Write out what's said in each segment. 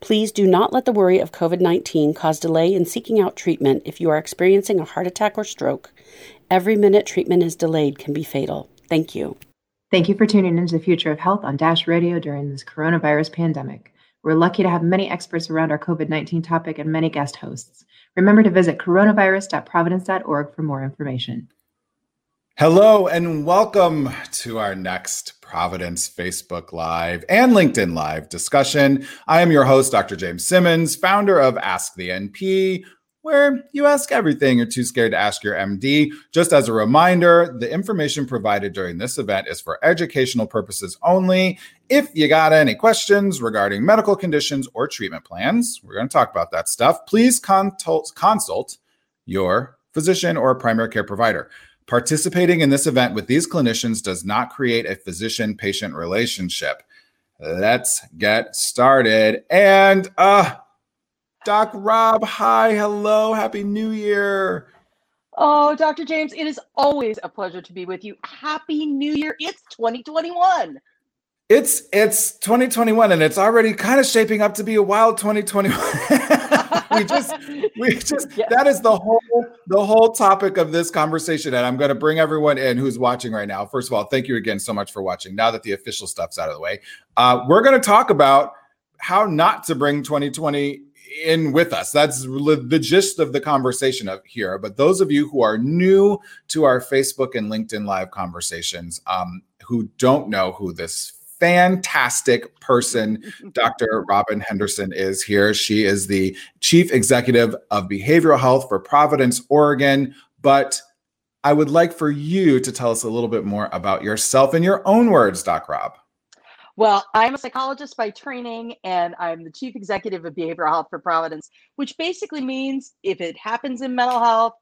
Please do not let the worry of COVID 19 cause delay in seeking out treatment if you are experiencing a heart attack or stroke. Every minute treatment is delayed can be fatal. Thank you. Thank you for tuning into the future of health on Dash Radio during this coronavirus pandemic. We're lucky to have many experts around our COVID 19 topic and many guest hosts. Remember to visit coronavirus.providence.org for more information. Hello, and welcome to our next Providence Facebook Live and LinkedIn Live discussion. I am your host, Dr. James Simmons, founder of Ask the NP, where you ask everything you're too scared to ask your MD. Just as a reminder, the information provided during this event is for educational purposes only. If you got any questions regarding medical conditions or treatment plans, we're going to talk about that stuff. Please consult, consult your physician or primary care provider. Participating in this event with these clinicians does not create a physician patient relationship. Let's get started. And uh Doc Rob, hi, hello, happy new year. Oh, Dr. James, it is always a pleasure to be with you. Happy New Year. It's 2021. It's it's 2021 and it's already kind of shaping up to be a wild 2021. we just we just yeah. that is the whole the whole topic of this conversation and I'm going to bring everyone in who's watching right now. First of all, thank you again so much for watching. Now that the official stuff's out of the way, uh, we're going to talk about how not to bring 2020 in with us. That's the gist of the conversation of here. But those of you who are new to our Facebook and LinkedIn live conversations, um, who don't know who this fantastic person Dr. Robin Henderson is here. She is the chief executive of behavioral health for Providence, Oregon. But I would like for you to tell us a little bit more about yourself in your own words, Doc Rob. Well, I'm a psychologist by training, and I'm the chief executive of Behavioral Health for Providence, which basically means if it happens in mental health,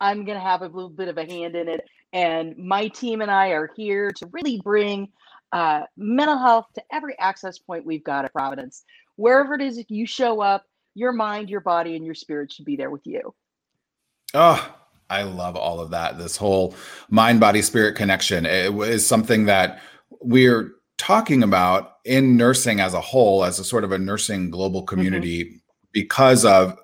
I'm going to have a little bit of a hand in it. And my team and I are here to really bring uh, mental health to every access point we've got at Providence. Wherever it is if you show up, your mind, your body, and your spirit should be there with you. Oh, I love all of that. This whole mind, body, spirit connection it is something that we're talking about in nursing as a whole, as a sort of a nursing global mm-hmm. community, mm-hmm. because of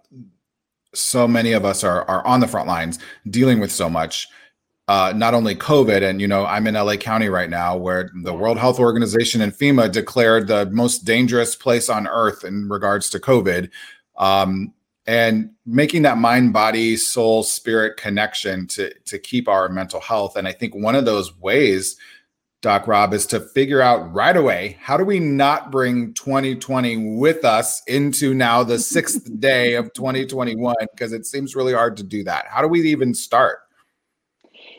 so many of us are are on the front lines dealing with so much. Uh, not only COVID, and you know, I'm in LA County right now, where the World Health Organization and FEMA declared the most dangerous place on earth in regards to COVID. Um, and making that mind, body, soul, spirit connection to to keep our mental health. And I think one of those ways Doc Rob, is to figure out right away how do we not bring 2020 with us into now the sixth day of 2021? Because it seems really hard to do that. How do we even start?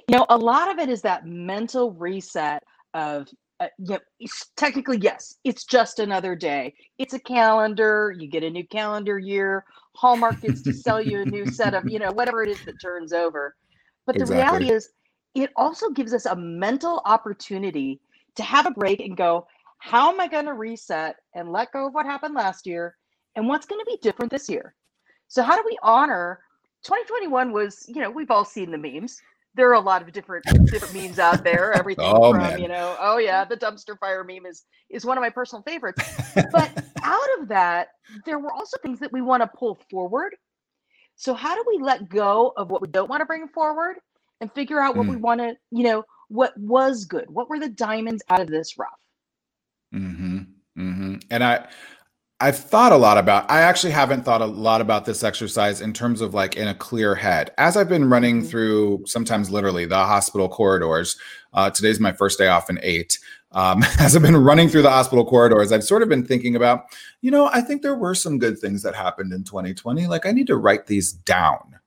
You know, a lot of it is that mental reset of, uh, you know, technically, yes, it's just another day. It's a calendar. You get a new calendar year. Hallmark gets to sell you a new set of, you know, whatever it is that turns over. But the exactly. reality is, it also gives us a mental opportunity to have a break and go, how am I going to reset and let go of what happened last year and what's going to be different this year? So, how do we honor 2021 was, you know, we've all seen the memes. There are a lot of different different memes out there. Everything oh, from, man. you know, oh yeah, the dumpster fire meme is is one of my personal favorites. but out of that, there were also things that we want to pull forward. So how do we let go of what we don't want to bring forward and figure out what mm. we want to, you know, what was good. What were the diamonds out of this rough? Mm-hmm. Mm-hmm. And I, I've thought a lot about. I actually haven't thought a lot about this exercise in terms of like in a clear head. As I've been running mm-hmm. through, sometimes literally the hospital corridors. Uh, today's my first day off in eight. Um, as I've been running through the hospital corridors, I've sort of been thinking about, you know, I think there were some good things that happened in 2020. Like I need to write these down.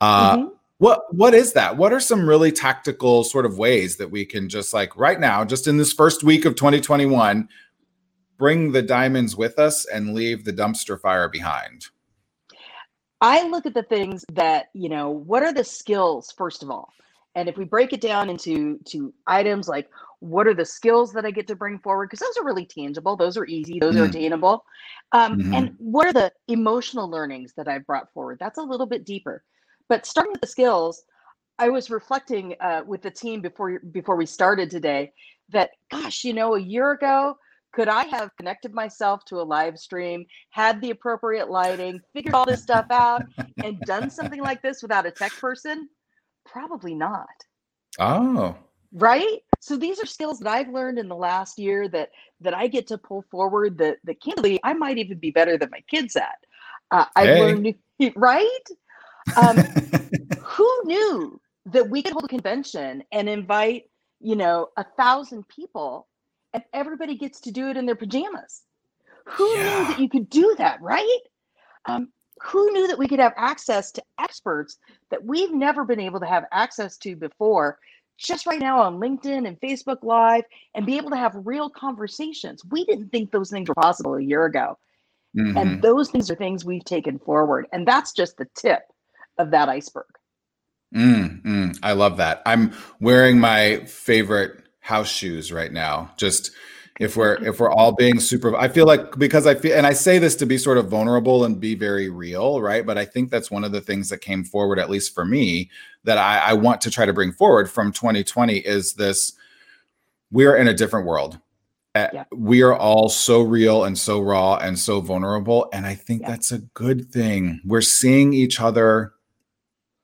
Uh, mm-hmm. What what is that? What are some really tactical sort of ways that we can just like right now, just in this first week of 2021, bring the diamonds with us and leave the dumpster fire behind? I look at the things that, you know, what are the skills, first of all? And if we break it down into to items like what are the skills that I get to bring forward? Because those are really tangible, those are easy, those mm. are attainable. Um, mm-hmm. And what are the emotional learnings that I've brought forward? That's a little bit deeper. But starting with the skills, I was reflecting uh, with the team before before we started today that, gosh, you know, a year ago, could I have connected myself to a live stream, had the appropriate lighting, figured all this stuff out, and done something like this without a tech person? Probably not. Oh. Right? So these are skills that I've learned in the last year that that I get to pull forward that that candidly I might even be better than my kids at. Uh, I've hey. learned right. Um, who knew that we could hold a convention and invite you know a thousand people and everybody gets to do it in their pajamas? Who yeah. knew that you could do that? Right? Um, who knew that we could have access to experts that we've never been able to have access to before just right now on LinkedIn and Facebook Live and be able to have real conversations. We didn't think those things were possible a year ago. Mm-hmm. And those things are things we've taken forward. And that's just the tip of that iceberg. Mm, mm, I love that. I'm wearing my favorite house shoes right now. Just if we're if we're all being super i feel like because i feel and i say this to be sort of vulnerable and be very real right but i think that's one of the things that came forward at least for me that i, I want to try to bring forward from 2020 is this we're in a different world eh, yeah. we are all so real and so raw and so vulnerable and i think yeah. that's a good thing we're seeing each other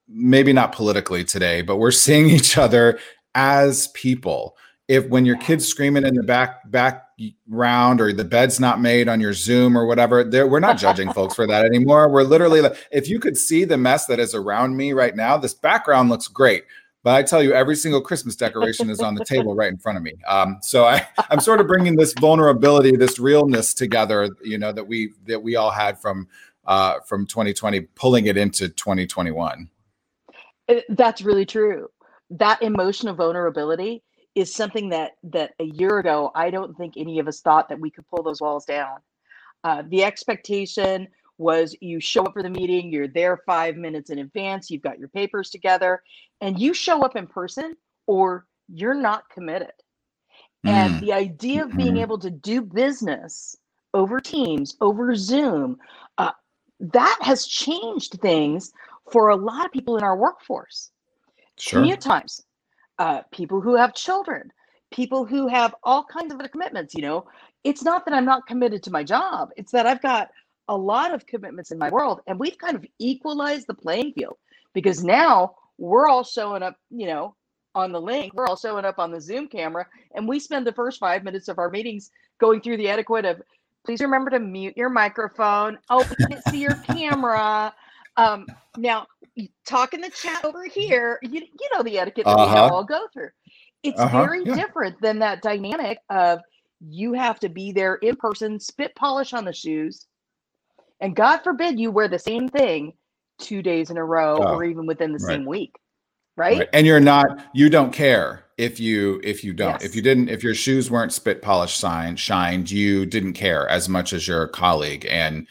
maybe not politically today but we're seeing each other as people if when your kid's screaming in the back background or the bed's not made on your zoom or whatever we're not judging folks for that anymore. We're literally like if you could see the mess that is around me right now this background looks great. But i tell you every single christmas decoration is on the table right in front of me. Um, so I, i'm sort of bringing this vulnerability this realness together you know that we that we all had from uh, from 2020 pulling it into 2021 uh, that's really true. That emotional vulnerability is something that that a year ago I don't think any of us thought that we could pull those walls down. Uh, the expectation was you show up for the meeting, you're there five minutes in advance, you've got your papers together, and you show up in person or you're not committed. Mm. And the idea of being mm-hmm. able to do business over Teams, over Zoom, uh, that has changed things for a lot of people in our workforce. Sure. Commute times uh, people who have children, people who have all kinds of other commitments. You know, it's not that I'm not committed to my job, it's that I've got a lot of commitments in my world, and we've kind of equalized the playing field because now we're all showing up, you know, on the link, we're all showing up on the Zoom camera, and we spend the first five minutes of our meetings going through the etiquette of please remember to mute your microphone. Oh, we can't see your camera. Um, now, talk in the chat over here. You, you know the etiquette that uh-huh. we all go through. It's uh-huh. very yeah. different than that dynamic of you have to be there in person, spit polish on the shoes, and God forbid you wear the same thing two days in a row oh, or even within the right. same week. Right? right? And you're not, you don't care if you if you don't yes. if you didn't if your shoes weren't spit polish sign shined you didn't care as much as your colleague and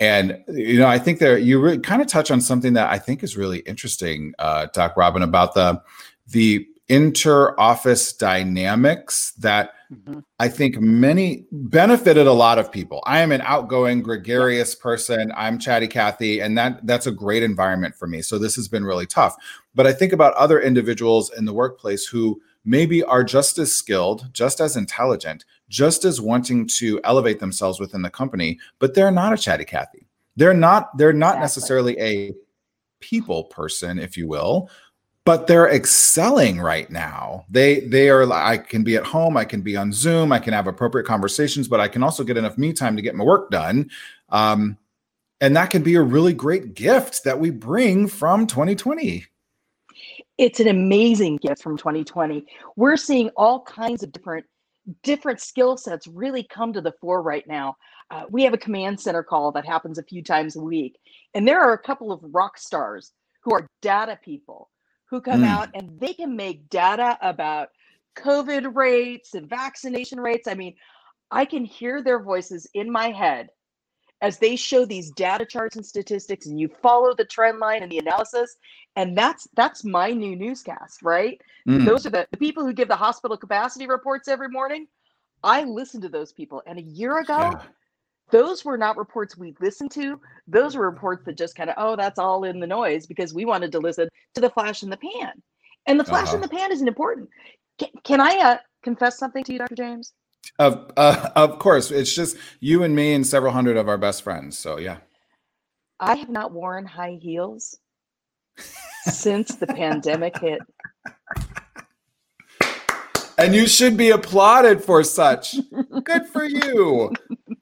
and you know, I think there you really kind of touch on something that I think is really interesting, uh, Doc Robin, about the the inter-office dynamics that mm-hmm. I think many benefited a lot of people. I am an outgoing, gregarious person. I'm chatty Cathy, and that that's a great environment for me. So this has been really tough. But I think about other individuals in the workplace who maybe are just as skilled, just as intelligent, just as wanting to elevate themselves within the company, but they're not a chatty Cathy. They're not, they're not exactly. necessarily a people person, if you will, but they're excelling right now. They they are I can be at home, I can be on Zoom, I can have appropriate conversations, but I can also get enough me time to get my work done. Um, and that can be a really great gift that we bring from 2020 it's an amazing gift from 2020 we're seeing all kinds of different different skill sets really come to the fore right now. Uh, we have a command center call that happens a few times a week and there are a couple of rock stars who are data people who come mm. out and they can make data about covid rates and vaccination rates. I mean i can hear their voices in my head as they show these data charts and statistics and you follow the trend line and the analysis and that's that's my new newscast right mm. those are the, the people who give the hospital capacity reports every morning i listen to those people and a year ago yeah. those were not reports we listened to those were reports that just kind of oh that's all in the noise because we wanted to listen to the flash in the pan and the flash uh-huh. in the pan isn't important can, can i uh, confess something to you dr james of uh, of course, it's just you and me and several hundred of our best friends. So yeah. I have not worn high heels since the pandemic hit. And you should be applauded for such. Good for you.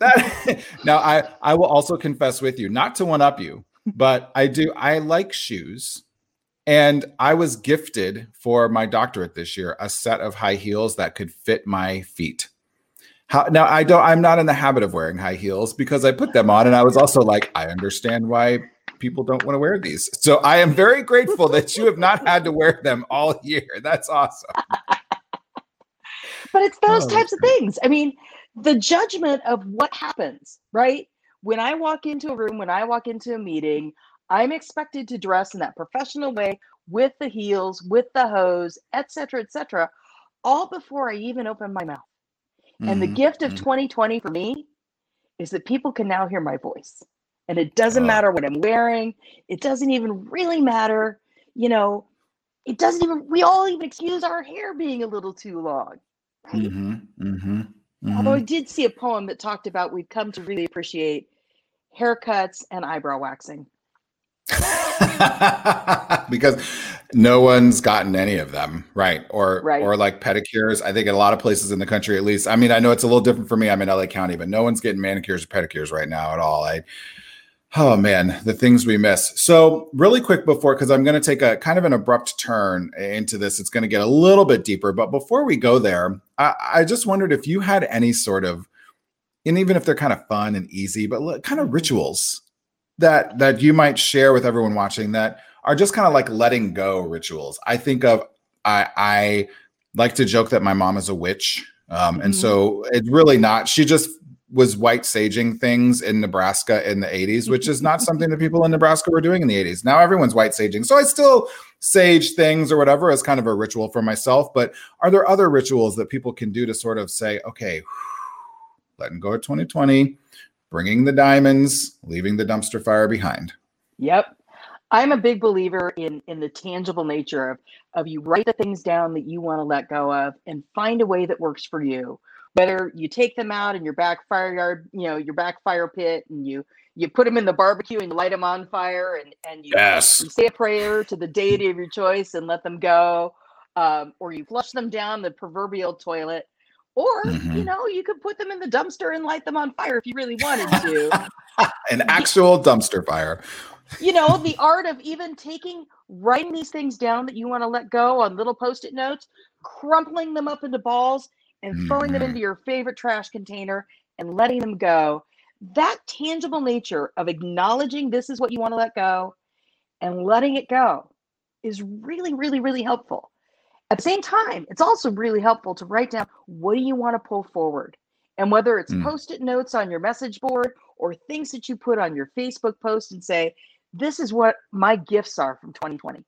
That now I I will also confess with you, not to one up you, but I do I like shoes. And I was gifted for my doctorate this year a set of high heels that could fit my feet. How, now I don't I'm not in the habit of wearing high heels because I put them on and I was also like I understand why people don't want to wear these. So I am very grateful that you have not had to wear them all year. That's awesome. but it's those oh, types of things. I mean, the judgment of what happens, right? When I walk into a room, when I walk into a meeting, I'm expected to dress in that professional way with the heels, with the hose, etc., etc., all before I even open my mouth. Mm-hmm. And the mm-hmm, gift of 2020 mm-hmm. for me is that people can now hear my voice. And it doesn't oh. matter what I'm wearing. It doesn't even really matter. You know, it doesn't even, we all even excuse our hair being a little too long. Right? Mm-hmm, mm-hmm, mm-hmm. Although I did see a poem that talked about we've come to really appreciate haircuts and eyebrow waxing. because no one's gotten any of them right or right. or like pedicures i think in a lot of places in the country at least i mean i know it's a little different for me i'm in la county but no one's getting manicures or pedicures right now at all i oh man the things we miss so really quick before because i'm going to take a kind of an abrupt turn into this it's going to get a little bit deeper but before we go there I, I just wondered if you had any sort of and even if they're kind of fun and easy but kind of mm-hmm. rituals that that you might share with everyone watching that are just kind of like letting go rituals. I think of I I like to joke that my mom is a witch. Um, mm-hmm. and so it's really not. She just was white saging things in Nebraska in the 80s, which is not something that people in Nebraska were doing in the 80s. Now everyone's white saging. So I still sage things or whatever as kind of a ritual for myself. But are there other rituals that people can do to sort of say, okay, letting go of 2020, bringing the diamonds, leaving the dumpster fire behind. Yep. I'm a big believer in in the tangible nature of of you write the things down that you want to let go of and find a way that works for you. Whether you take them out in your back fire yard, you know, your back fire pit and you you put them in the barbecue and you light them on fire and and you, yes. you say a prayer to the deity of your choice and let them go. Um, or you flush them down the proverbial toilet or, mm-hmm. you know, you could put them in the dumpster and light them on fire if you really wanted to. An actual dumpster fire. You know, the art of even taking, writing these things down that you want to let go on little post it notes, crumpling them up into balls and mm-hmm. throwing them mm-hmm. into your favorite trash container and letting them go. That tangible nature of acknowledging this is what you want to let go and letting it go is really, really, really helpful. At the same time, it's also really helpful to write down what do you want to pull forward? And whether it's mm. post it notes on your message board or things that you put on your Facebook post and say, this is what my gifts are from 2020.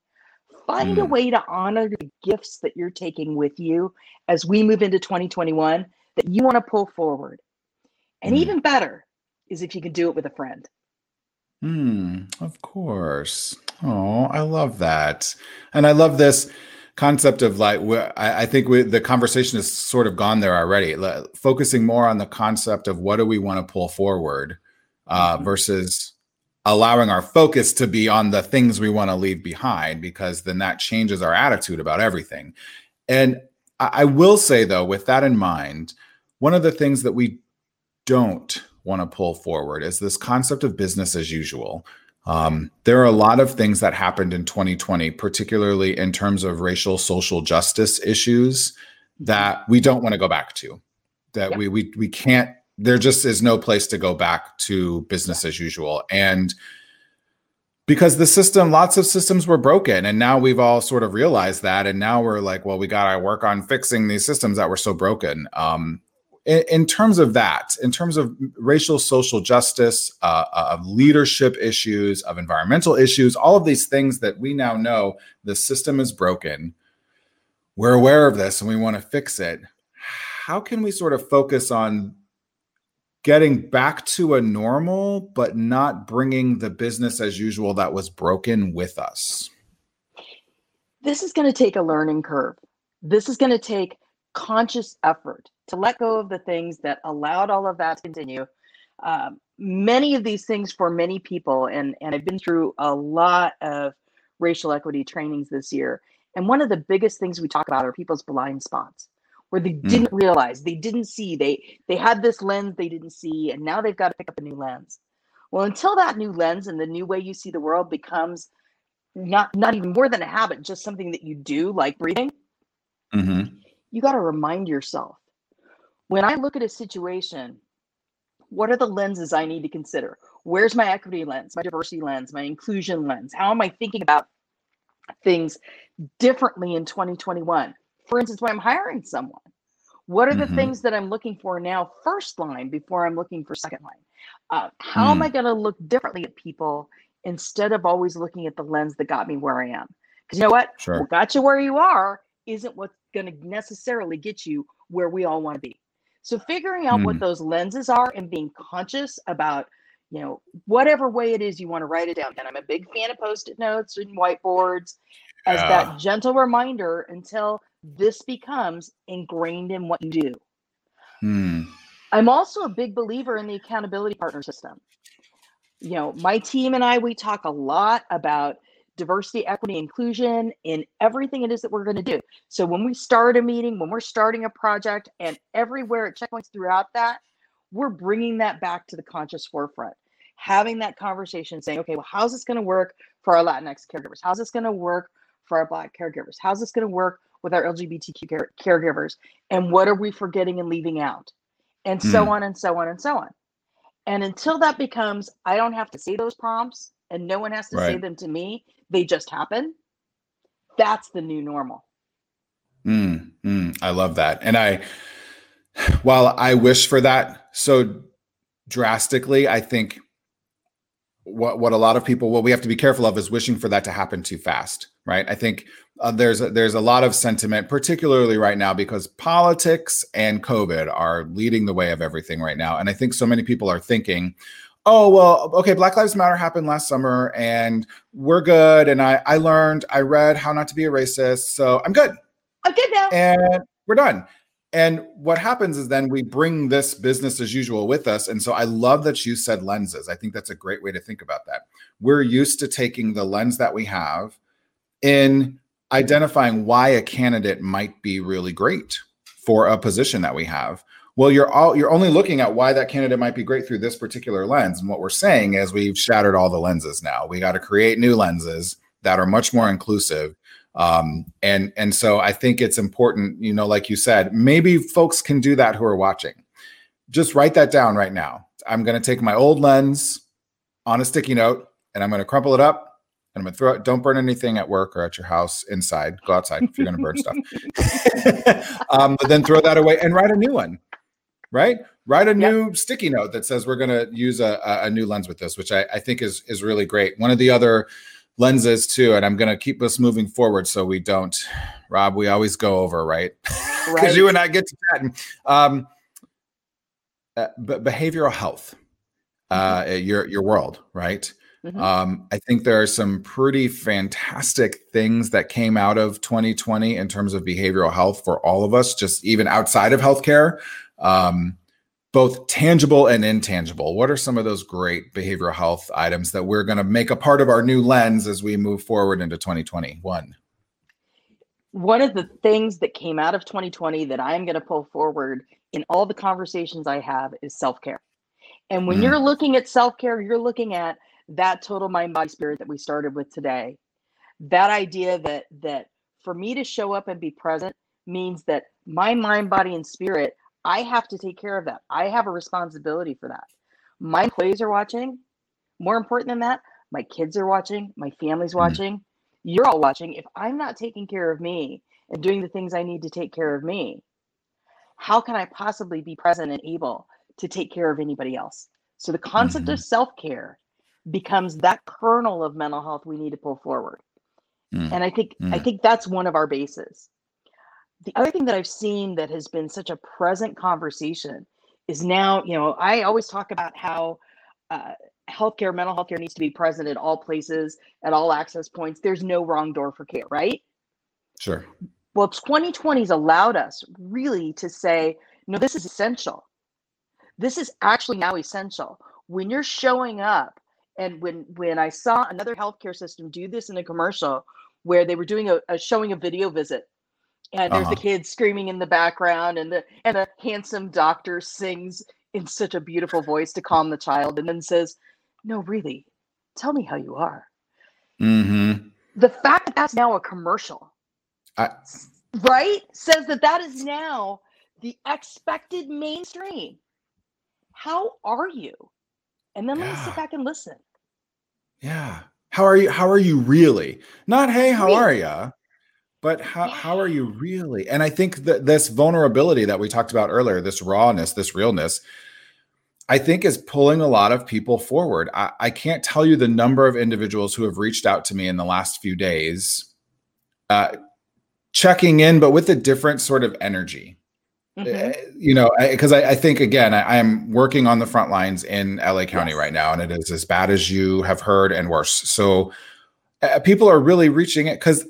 Find mm. a way to honor the gifts that you're taking with you as we move into 2021 that you want to pull forward. And mm. even better is if you can do it with a friend. Hmm, of course. Oh, I love that. And I love this concept of like I, I think we, the conversation has sort of gone there already. Like, focusing more on the concept of what do we want to pull forward uh, mm-hmm. versus allowing our focus to be on the things we want to leave behind because then that changes our attitude about everything. And I, I will say though with that in mind one of the things that we don't want to pull forward is this concept of business as usual um, there are a lot of things that happened in 2020, particularly in terms of racial social justice issues, that we don't want to go back to. That we we we can't. There just is no place to go back to business as usual, and because the system, lots of systems were broken, and now we've all sort of realized that, and now we're like, well, we got to work on fixing these systems that were so broken. Um, in, in, terms of that, in terms of racial social justice, uh, of leadership issues, of environmental issues, all of these things that we now know the system is broken. We're aware of this and we want to fix it. How can we sort of focus on getting back to a normal, but not bringing the business as usual that was broken with us? This is going to take a learning curve. This is going to take conscious effort to let go of the things that allowed all of that to continue. Um, many of these things for many people, and, and I've been through a lot of racial equity trainings this year. And one of the biggest things we talk about are people's blind spots where they mm. didn't realize, they didn't see, they they had this lens they didn't see, and now they've got to pick up a new lens. Well, until that new lens and the new way you see the world becomes not not even more than a habit, just something that you do, like breathing, mm-hmm. you got to remind yourself. When I look at a situation, what are the lenses I need to consider? Where's my equity lens, my diversity lens, my inclusion lens? How am I thinking about things differently in 2021? For instance, when I'm hiring someone, what are the mm-hmm. things that I'm looking for now, first line, before I'm looking for second line? Uh, how mm. am I mm. going to look differently at people instead of always looking at the lens that got me where I am? Because you know what? Sure. What got you where you are isn't what's going to necessarily get you where we all want to be. So figuring out mm. what those lenses are and being conscious about, you know, whatever way it is you want to write it down. And I'm a big fan of post-it notes and whiteboards as yeah. that gentle reminder until this becomes ingrained in what you do. Hmm. I'm also a big believer in the accountability partner system. You know, my team and I, we talk a lot about diversity, equity, inclusion in everything it is that we're going to do. So when we start a meeting, when we're starting a project, and everywhere at checkpoints throughout that, we're bringing that back to the conscious forefront. Having that conversation saying, okay, well, how's this going to work for our Latinx caregivers? How's this going to work for our Black caregivers? How's this going to work with our LGBTQ care- caregivers? And what are we forgetting and leaving out? And so mm. on and so on and so on. And until that becomes, I don't have to say those prompts and no one has to right. say them to me, they just happen. That's the new normal. Mm, mm, I love that. And I, while I wish for that so drastically, I think what what a lot of people what we have to be careful of is wishing for that to happen too fast right i think uh, there's a, there's a lot of sentiment particularly right now because politics and covid are leading the way of everything right now and i think so many people are thinking oh well okay black lives matter happened last summer and we're good and i i learned i read how not to be a racist so i'm good i'm good now and we're done and what happens is then we bring this business as usual with us. And so I love that you said lenses. I think that's a great way to think about that. We're used to taking the lens that we have in identifying why a candidate might be really great for a position that we have. Well, you're all you're only looking at why that candidate might be great through this particular lens. And what we're saying is we've shattered all the lenses now. We got to create new lenses that are much more inclusive um, and and so I think it's important, you know, like you said, maybe folks can do that who are watching. Just write that down right now. I'm going to take my old lens on a sticky note and I'm going to crumple it up and I'm going to throw it. Don't burn anything at work or at your house inside. Go outside if you're going to burn stuff. um, but then throw that away and write a new one. Right? Write a new yep. sticky note that says we're going to use a, a, new lens with this, which I, I think is is really great. One of the other lenses too and i'm going to keep us moving forward so we don't rob we always go over right because right. you and i get to chatting um uh, but behavioral health uh mm-hmm. your your world right mm-hmm. um i think there are some pretty fantastic things that came out of 2020 in terms of behavioral health for all of us just even outside of healthcare um both tangible and intangible. What are some of those great behavioral health items that we're going to make a part of our new lens as we move forward into 2021? One of the things that came out of 2020 that I'm going to pull forward in all the conversations I have is self care. And when mm. you're looking at self care, you're looking at that total mind, body, spirit that we started with today. That idea that that for me to show up and be present means that my mind, body, and spirit I have to take care of that. I have a responsibility for that. My employees are watching. More important than that, my kids are watching, my family's mm-hmm. watching, mm-hmm. you're all watching. If I'm not taking care of me and doing the things I need to take care of me, how can I possibly be present and able to take care of anybody else? So the concept mm-hmm. of self care becomes that kernel of mental health we need to pull forward. Mm-hmm. And I think I mm. think that's one of our bases. The other thing that I've seen that has been such a present conversation is now, you know, I always talk about how uh, healthcare, mental health care needs to be present at all places, at all access points. There's no wrong door for care, right? Sure. Well, 2020 has allowed us really to say, no, this is essential. This is actually now essential. When you're showing up, and when when I saw another healthcare system do this in a commercial where they were doing a, a showing a video visit, and there's uh-huh. the kids screaming in the background, and the and a handsome doctor sings in such a beautiful voice to calm the child, and then says, "No, really, tell me how you are." Mm-hmm. The fact that that's now a commercial I, right? Says that that is now the expected mainstream. How are you? And then yeah. let me sit back and listen. Yeah. How are you? How are you really? Not hey, how really? are you? But how, yeah. how are you really? And I think that this vulnerability that we talked about earlier, this rawness, this realness, I think is pulling a lot of people forward. I, I can't tell you the number of individuals who have reached out to me in the last few days, uh, checking in, but with a different sort of energy. Mm-hmm. Uh, you know, because I, I, I, think again, I, am working on the front lines in LA County yes. right now, and it is as bad as you have heard and worse. So uh, people are really reaching it because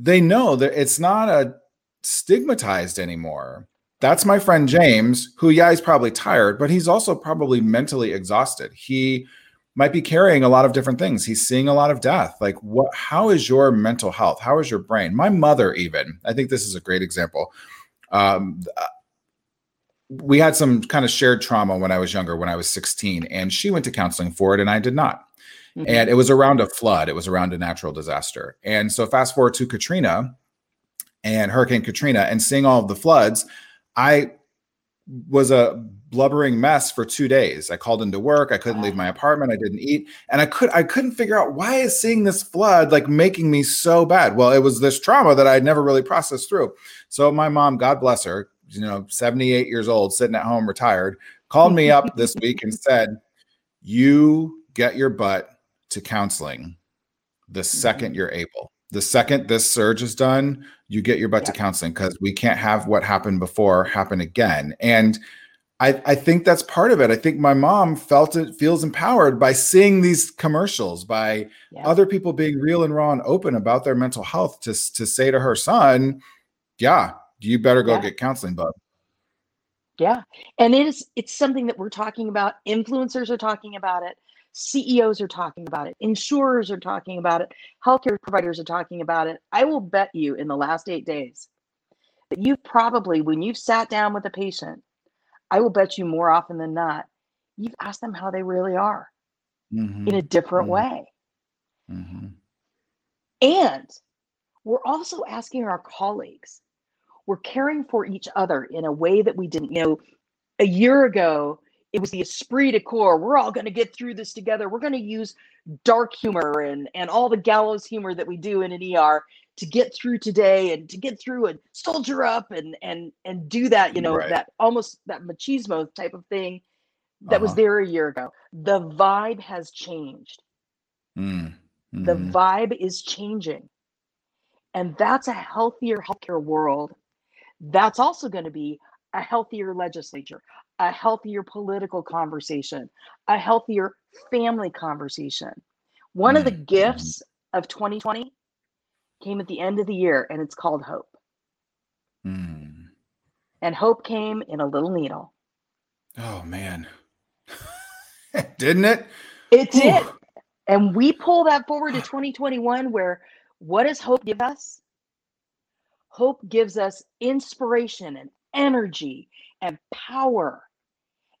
they know that it's not a stigmatized anymore. That's my friend James, who yeah, he's probably tired, but he's also probably mentally exhausted. He might be carrying a lot of different things. He's seeing a lot of death. Like, what? How is your mental health? How is your brain? My mother, even. I think this is a great example. Um, we had some kind of shared trauma when I was younger, when I was 16, and she went to counseling for it, and I did not. Mm-hmm. And it was around a flood. It was around a natural disaster. And so, fast forward to Katrina and Hurricane Katrina, and seeing all of the floods, I was a blubbering mess for two days. I called into work. I couldn't leave my apartment. I didn't eat, and I could I couldn't figure out why is seeing this flood like making me so bad. Well, it was this trauma that I had never really processed through. So my mom, God bless her, you know, 78 years old, sitting at home, retired, called me up this week and said, "You get your butt to counseling the 2nd mm-hmm. you're able." The second this surge is done, you get your butt yeah. to counseling because we can't have what happened before happen again. And I, I think that's part of it. I think my mom felt it feels empowered by seeing these commercials, by yeah. other people being real and raw and open about their mental health to, to say to her son, yeah, you better go yeah. get counseling, bud. Yeah. And it is it's something that we're talking about. Influencers are talking about it. CEOs are talking about it. Insurers are talking about it. Healthcare providers are talking about it. I will bet you in the last eight days that you've probably, when you've sat down with a patient I will bet you more often than not, you've asked them how they really are mm-hmm. in a different mm-hmm. way. Mm-hmm. And we're also asking our colleagues, we're caring for each other in a way that we didn't. You know, a year ago, it was the esprit de corps. We're all going to get through this together. We're going to use dark humor and and all the gallows humor that we do in an ER to get through today and to get through and soldier up and and and do that you know right. that almost that machismo type of thing that uh-huh. was there a year ago the vibe has changed mm. mm-hmm. the vibe is changing and that's a healthier healthcare world that's also going to be a healthier legislature a healthier political conversation a healthier family conversation one of the mm-hmm. gifts of 2020 came at the end of the year, and it's called Hope. Mm. And Hope came in a little needle. Oh, man. Didn't it? It did. And we pull that forward to 2021, where what does hope give us? Hope gives us inspiration and energy and power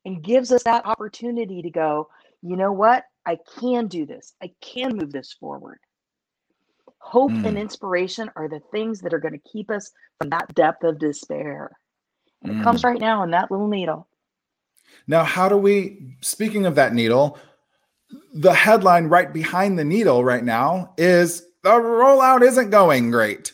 and gives us that opportunity to go, you know what? I can do this. I can move this forward. Hope mm. and inspiration are the things that are going to keep us from that depth of despair. And mm. it comes right now in that little needle. Now, how do we, speaking of that needle, the headline right behind the needle right now is the rollout isn't going great.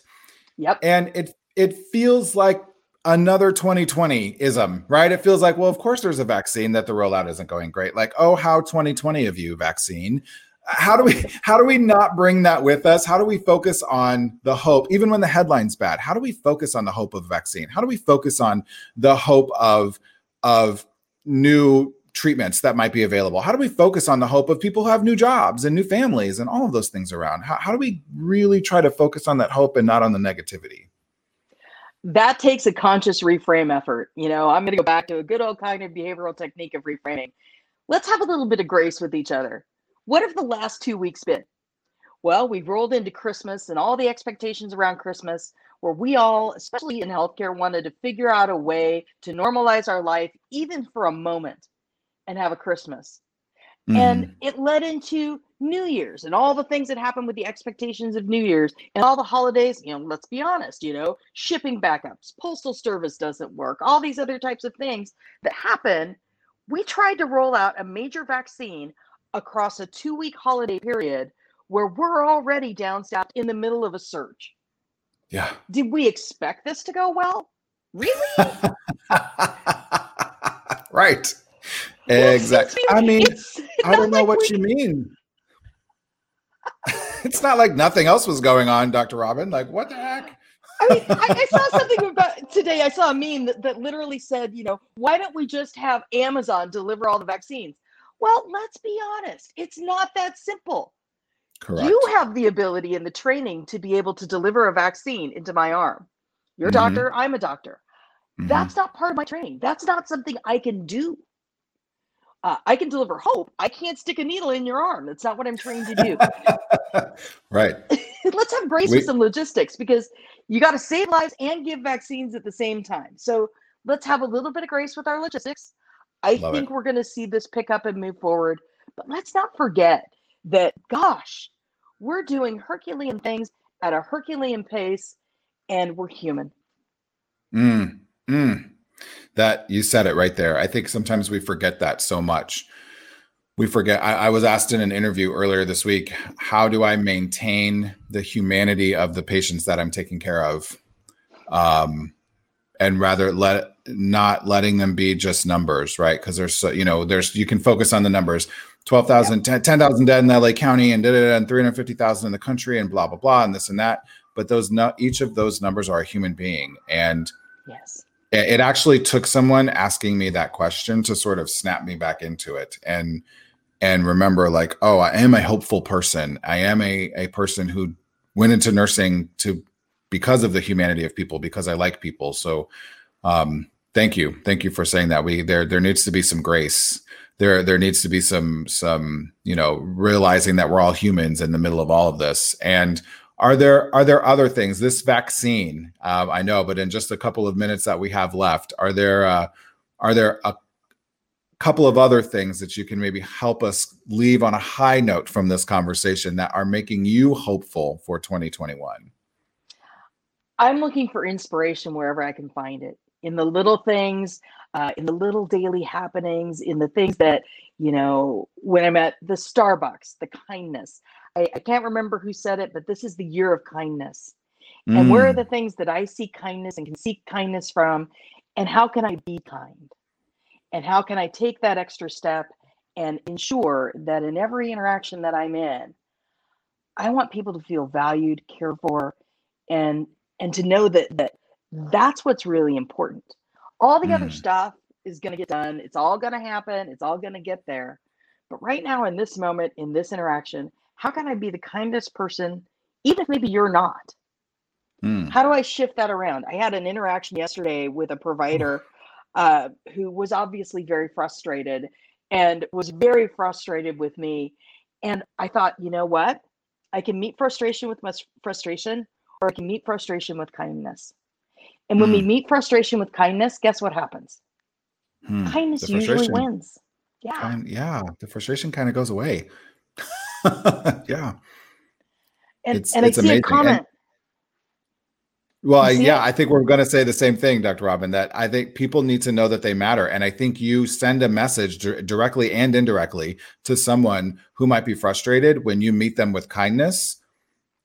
Yep. And it it feels like another 2020 ism, right? It feels like, well, of course there's a vaccine that the rollout isn't going great. Like, oh, how 2020 of you vaccine. How do we how do we not bring that with us? How do we focus on the hope, even when the headline's bad? How do we focus on the hope of vaccine? How do we focus on the hope of of new treatments that might be available? How do we focus on the hope of people who have new jobs and new families and all of those things around? How, how do we really try to focus on that hope and not on the negativity? That takes a conscious reframe effort. You know, I'm going to go back to a good old kind of behavioral technique of reframing. Let's have a little bit of grace with each other. What have the last two weeks been? Well, we've rolled into Christmas and all the expectations around Christmas, where we all, especially in healthcare, wanted to figure out a way to normalize our life, even for a moment, and have a Christmas. Mm. And it led into New Year's and all the things that happen with the expectations of New Year's and all the holidays. You know, let's be honest, you know, shipping backups, postal service doesn't work, all these other types of things that happen. We tried to roll out a major vaccine across a two week holiday period where we're already downstaffed in the middle of a surge. Yeah. Did we expect this to go well? Really? right. Exactly. I mean, I don't know like what we... you mean. It's not like nothing else was going on, Dr. Robin. Like, what the heck? I mean, I, I, saw something about today. I saw a meme that, that literally said, you know, why don't we just have Amazon deliver all the vaccines? Well, let's be honest, it's not that simple. Correct. You have the ability and the training to be able to deliver a vaccine into my arm. You're a mm-hmm. doctor, I'm a doctor. Mm-hmm. That's not part of my training. That's not something I can do. Uh, I can deliver hope. I can't stick a needle in your arm. That's not what I'm trained to do. right. Let's have grace we- with some logistics because you got to save lives and give vaccines at the same time. So let's have a little bit of grace with our logistics. I Love think it. we're going to see this pick up and move forward. But let's not forget that, gosh, we're doing Herculean things at a Herculean pace and we're human. Mm, mm. That you said it right there. I think sometimes we forget that so much. We forget. I, I, was asked in an interview earlier this week, how do I maintain the humanity of the patients that I'm taking care of? Um, and rather let not letting them be just numbers, right? Because there's so, you know, there's you can focus on the numbers 12,000, yeah. 10,000 dead in LA County and, and 350,000 in the country and blah, blah, blah, and this and that. But those, each of those numbers are a human being. And yes it actually took someone asking me that question to sort of snap me back into it and and remember like oh i am a hopeful person. I am a, a person who went into nursing to because of the humanity of people because i like people. So um thank you. Thank you for saying that. We there there needs to be some grace. There there needs to be some some you know realizing that we're all humans in the middle of all of this. And are there are there other things? This vaccine, uh, I know, but in just a couple of minutes that we have left, are there uh, are there a couple of other things that you can maybe help us leave on a high note from this conversation that are making you hopeful for 2021? I'm looking for inspiration wherever I can find it in the little things, uh, in the little daily happenings, in the things that, you know, when I'm at the Starbucks, the kindness. I, I can't remember who said it, but this is the year of kindness. Mm. And where are mm. the things that I see kindness and can seek kindness from? And how can I be kind? And how can I take that extra step and ensure that in every interaction that I'm in, I want people to feel valued, cared for, and and to know that that that's what's really important. All the mm. other stuff is going to get done. It's all going to happen. It's all going to get there. But right now, in this moment, in this interaction, how can I be the kindest person, even if maybe you're not? Mm. How do I shift that around? I had an interaction yesterday with a provider uh, who was obviously very frustrated and was very frustrated with me. And I thought, you know what? I can meet frustration with much frustration, or I can meet frustration with kindness. And when mm. we hmm. meet frustration with kindness, guess what happens? Hmm. Kindness usually wins. Yeah. Kind, yeah. The frustration kind of goes away. yeah. And, it's, and it's I see amazing. a comment. And, well, yeah, I think we're going to say the same thing, Dr. Robin, that I think people need to know that they matter. And I think you send a message d- directly and indirectly to someone who might be frustrated when you meet them with kindness.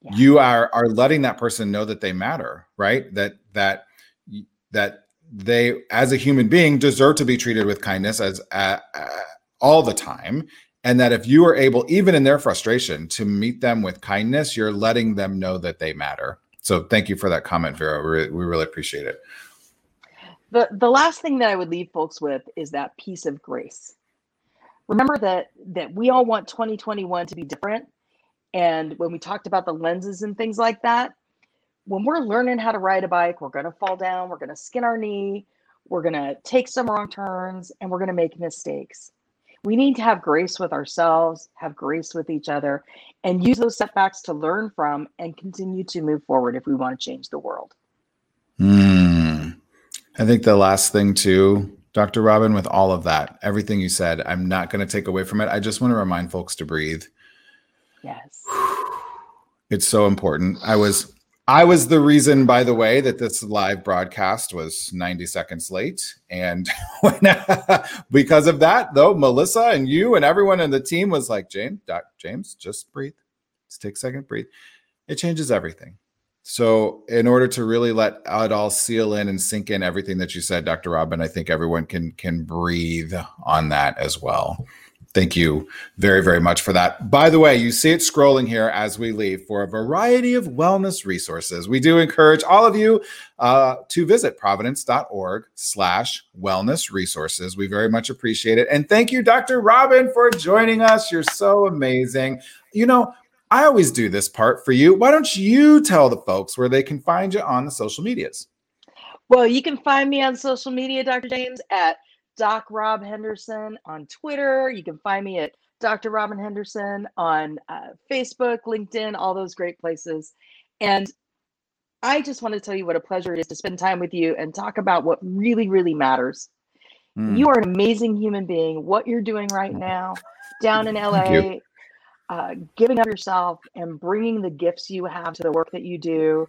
Yeah. You are are letting that person know that they matter, right? That that that they, as a human being, deserve to be treated with kindness as uh, uh, all the time. And that if you are able, even in their frustration, to meet them with kindness, you're letting them know that they matter. So thank you for that comment, Vera. We, really appreciate it. The, the last thing that I would leave folks with is that piece of grace. Remember that that we all want 2021 to be different. And when we talked about the lenses and things like that, when we're learning how to ride a bike, we're going to fall down, we're going to skin our knee, we're going to take some wrong turns, and we're going to make mistakes. We need to have grace with ourselves, have grace with each other, and use those setbacks to learn from and continue to move forward if we want to change the world. Mm. I think the last thing, too, Dr. Robin, with all of that, everything you said, I'm not going to take away from it. I just want to remind folks to breathe. Yes. It's so important. I was I was the reason, by the way, that this live broadcast was 90 seconds late. And when, because of that, though, Melissa and you and everyone in the team was like, James, Doc, James, just breathe. Just take a second, breathe. It changes everything. So, in order to really let it all seal in and sink in everything that you said, Dr. Robin, I think everyone can can breathe on that as well. Thank you very, very much for that. By the way, you see it scrolling here as we leave for a variety of wellness resources. We do encourage all of you uh, to visit providence.org slash wellness resources. We very much appreciate it. And thank you, Dr. Robin, for joining us. You're so amazing. You know, I always do this part for you. Why don't you tell the folks where they can find you on the social medias? Well, you can find me on social media, Dr. James, at Doc Rob Henderson on Twitter. You can find me at Dr. Robin Henderson on uh, Facebook, LinkedIn, all those great places. And I just want to tell you what a pleasure it is to spend time with you and talk about what really, really matters. Mm. You are an amazing human being. What you're doing right now down in LA, uh, giving up yourself and bringing the gifts you have to the work that you do,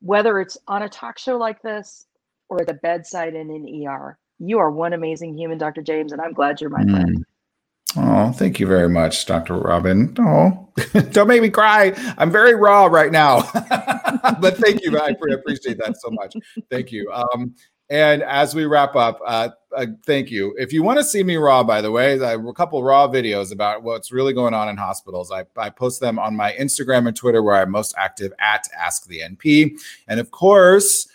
whether it's on a talk show like this or at the bedside in an ER. You are one amazing human, Dr. James, and I'm glad you're my mm. friend. Oh, thank you very much, Dr. Robin. Oh, don't make me cry. I'm very raw right now. but thank you. I appreciate that so much. Thank you. Um, and as we wrap up, uh, uh, thank you. If you want to see me raw, by the way, I have a couple raw videos about what's really going on in hospitals. I, I post them on my Instagram and Twitter, where I'm most active at Ask the NP. And of course,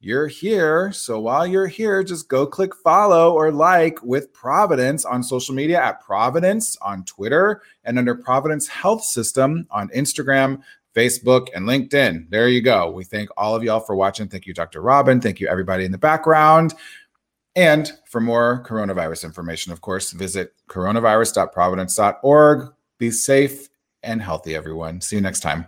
you're here. So while you're here, just go click follow or like with Providence on social media at Providence on Twitter and under Providence Health System on Instagram, Facebook, and LinkedIn. There you go. We thank all of y'all for watching. Thank you, Dr. Robin. Thank you, everybody in the background. And for more coronavirus information, of course, visit coronavirus.providence.org. Be safe and healthy, everyone. See you next time.